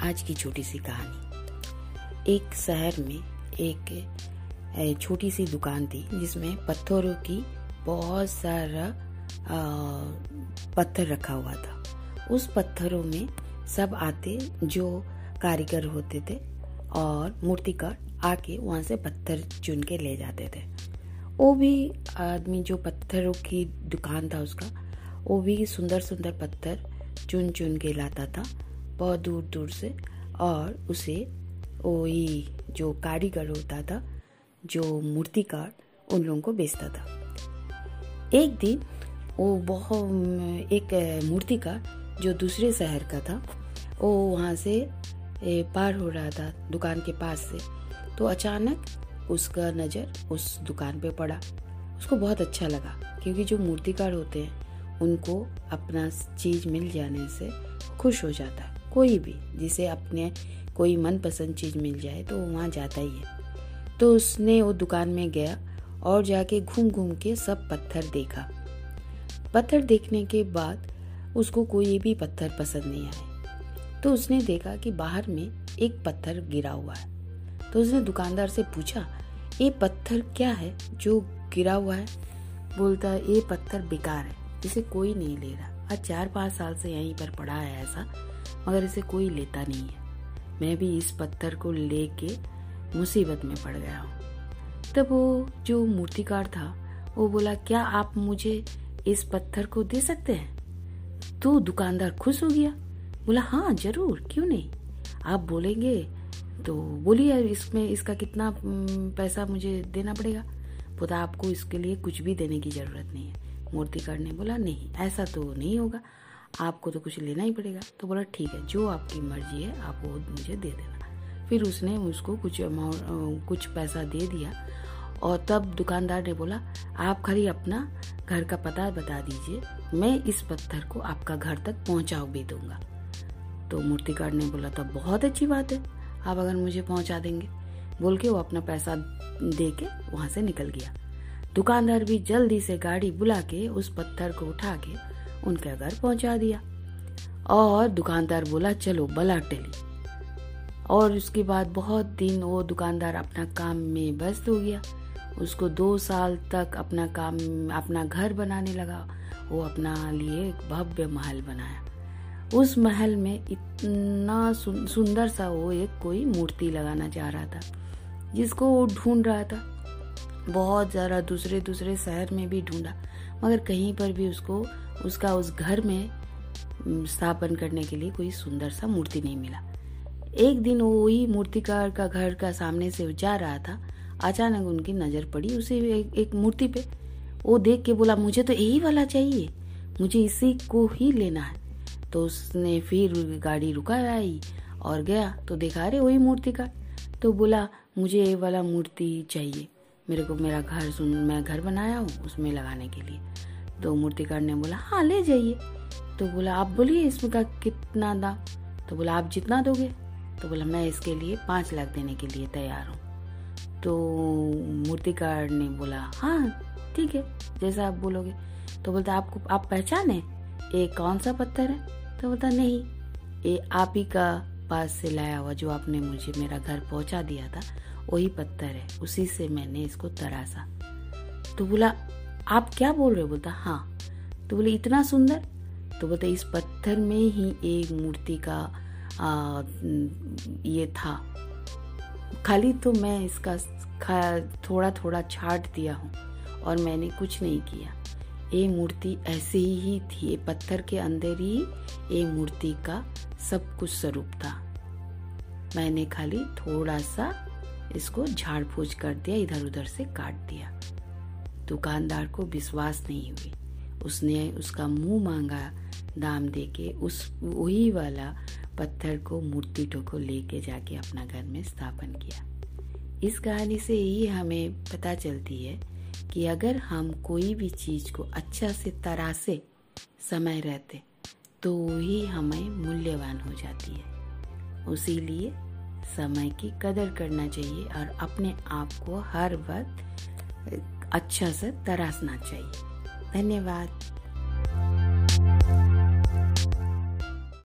आज की छोटी सी कहानी। एक शहर में एक छोटी सी दुकान थी, जिसमें पत्थरों की बहुत सारा पत्थर रखा हुआ था। उस पत्थरों में सब आते जो कारीगर होते थे और मूर्तिकार आके वहाँ से पत्थर चुन के ले जाते थे। वो भी आदमी जो पत्थरों की दुकान था उसका, वो भी सुंदर सुंदर पत्थर चुन चुन के लाता था। बहुत दूर दूर से और उसे वही जो कारीगर होता था, जो मूर्तिकार, उन लोगों को बेचता था। एक दिन वो बहुत, एक मूर्तिकार जो दूसरे शहर का था, वो वहाँ से पार हो रहा था दुकान के पास से तो अचानक उसका नज़र उस दुकान पे पड़ा। उसको बहुत अच्छा लगा, क्योंकि जो मूर्तिकार होते हैं, उनको अपना चीज़ मिल जाने से खुश हो जाता है। कोई भी, जिसे अपने कोई मनपसंद चीज़ मिल जाए तो वहाँ जाता ही है। तो उसने वो दुकान में गया और जाके घूम घूम के सब पत्थर देखा। पत्थर देखने के बाद उसको कोई भी पत्थर पसंद नहीं आया तो उसने देखा कि बाहर में एक पत्थर गिरा हुआ है। तो उसने दुकानदार से पूछा, ये पत्थर क्या है जो गिरा हुआ है? बोलता है ये पत्थर बेकार है, इसे कोई नहीं ले रहा। आज चार पाँच साल से यहीं पर पड़ा है ऐसा। मगर इसे कोई लेता नहीं है। मैं भी इस पत्थर को लेके मुसीबत में पड़ गया हूँ। तब वो जो मूर्तिकार था, वो बोला, क्या आप मुझे इस पत्थर को दे सकते हैं? तो दुकानदार खुश हो गया। बोला हाँ ज़रूर, क्यों नहीं? आप बोलेंगे तो बोलिए, इसमें इसका कितना पैसा मुझे देना पड़ेगा? बोला, आपको इसके लिए कुछ भी देने की ज़रूरत नहीं है। मूर्तिकार ने बोला, नहीं, ऐसा तो नहीं होगा। आपको तो कुछ लेना ही पड़ेगा। तो बोला, ठीक है, जो आपकी मर्ज़ी है, आप वो मुझे दे देना। फिर उसने उसको कुछ अमाउंट कुछ पैसा दे दिया और तब दुकानदार ने बोला, आप खाली अपना घर का पता बता दीजिए। मैं इस पत्थर को आपका घर तक पहुँचा भी दूँगा। तो मूर्तिकार ने बोला, तब बहुत अच्छी बात है। आप अगर मुझे पहुँचा देंगे। बोल के वो अपना पैसा दे के वहाँ से निकल गया। दुकानदार भी जल्दी से गाड़ी बुला के उस पत्थर को उठा के उनके घर पहुँचा दिया। और दुकानदार बोला, चलो बला टली। और उसके बाद बहुत दिन वो दुकानदार अपना काम में व्यस्त हो गया। उसको दो साल तक अपना काम, अपना घर बनाने लगा। वो अपना लिए एक भव्य महल बनाया। उस महल में इतना सुंदर सा वो एक कोई मूर्ति लगाना चाह रहा था, जिसको वो ढूंढ रहा था। बहुत ज़्यादा दूसरे दूसरे शहर में भी ढूंढा, मगर कहीं पर भी उसको उसका उस घर में स्थापन करने के लिए कोई सुंदर सा मूर्ति नहीं मिला। एक दिन वो वही मूर्तिकार का घर का सामने से जा रहा था। अचानक उनकी नज़र पड़ी उसे एक, एक मूर्ति पे। वो देख के बोला मुझे तो यही वाला चाहिए। मुझे इसी को ही लेना है। तो उसने फिर गाड़ी रुका आई और गया। तो देखा रहे वही मूर्तिकार। तो बोला मुझे ये वाला मूर्ति चाहिए। मेरे को मेरा घर सुन मैं घर बनाया हूँ उसमें लगाने के लिए। तो मूर्तिकार ने बोला हाँ ले जाइए। तो बोला, आप बोलिए इसमें का कितना दाम? तो बोला, आप जितना दोगे? तो बोला, मैं इसके लिए पाँच लाख देने के लिए तैयार हूँ। तो मूर्तिकार ने बोला हाँ ठीक है, जैसा आप बोलोगे। तो बोलता, आपको, आप पहचाने? ये कौन सा पत्थर है? तो बोलता, नहीं, ये आप ही का पास से लाया हुआ जो आपने मुझे, मेरा घर पहुँचा दिया था, वही पत्थर है, उसी से मैंने इसको तरासा। तो बोला आप क्या बोल रहे हो? बोलता हाँ। तो बोले इतना सुंदर? तो बोलते इस पत्थर में ही एक मूर्ति का आ, ये था। खाली तो मैं इसका थोड़ा थोड़ा छाट दिया हूँ और मैंने कुछ नहीं किया। ये मूर्ति ऐसे ही थी। ये पत्थर के अंदर ही ये मूर्ति का सब कुछ स्वरूप था। मैंने खाली थोड़ा सा इसको झाड़ फूछ कर दिया इधर उधर से काट दिया। दुकानदार को विश्वास नहीं हुई। उसने उसका मुँह मांगा, दाम देके उस, वही वाला पत्थर को मूर्ति को लेके जाके अपना घर में स्थापन किया। इस कहानी से यही हमें पता चलती है कि अगर हम कोई भी चीज़ को अच्छा से तरासे समय रहते तो ही हमें मूल्यवान हो जाती है। उसी लिए समय की कदर करना चाहिए और अपने आप को हर वक्त अच्छा से तराशना चाहिए। धन्यवाद।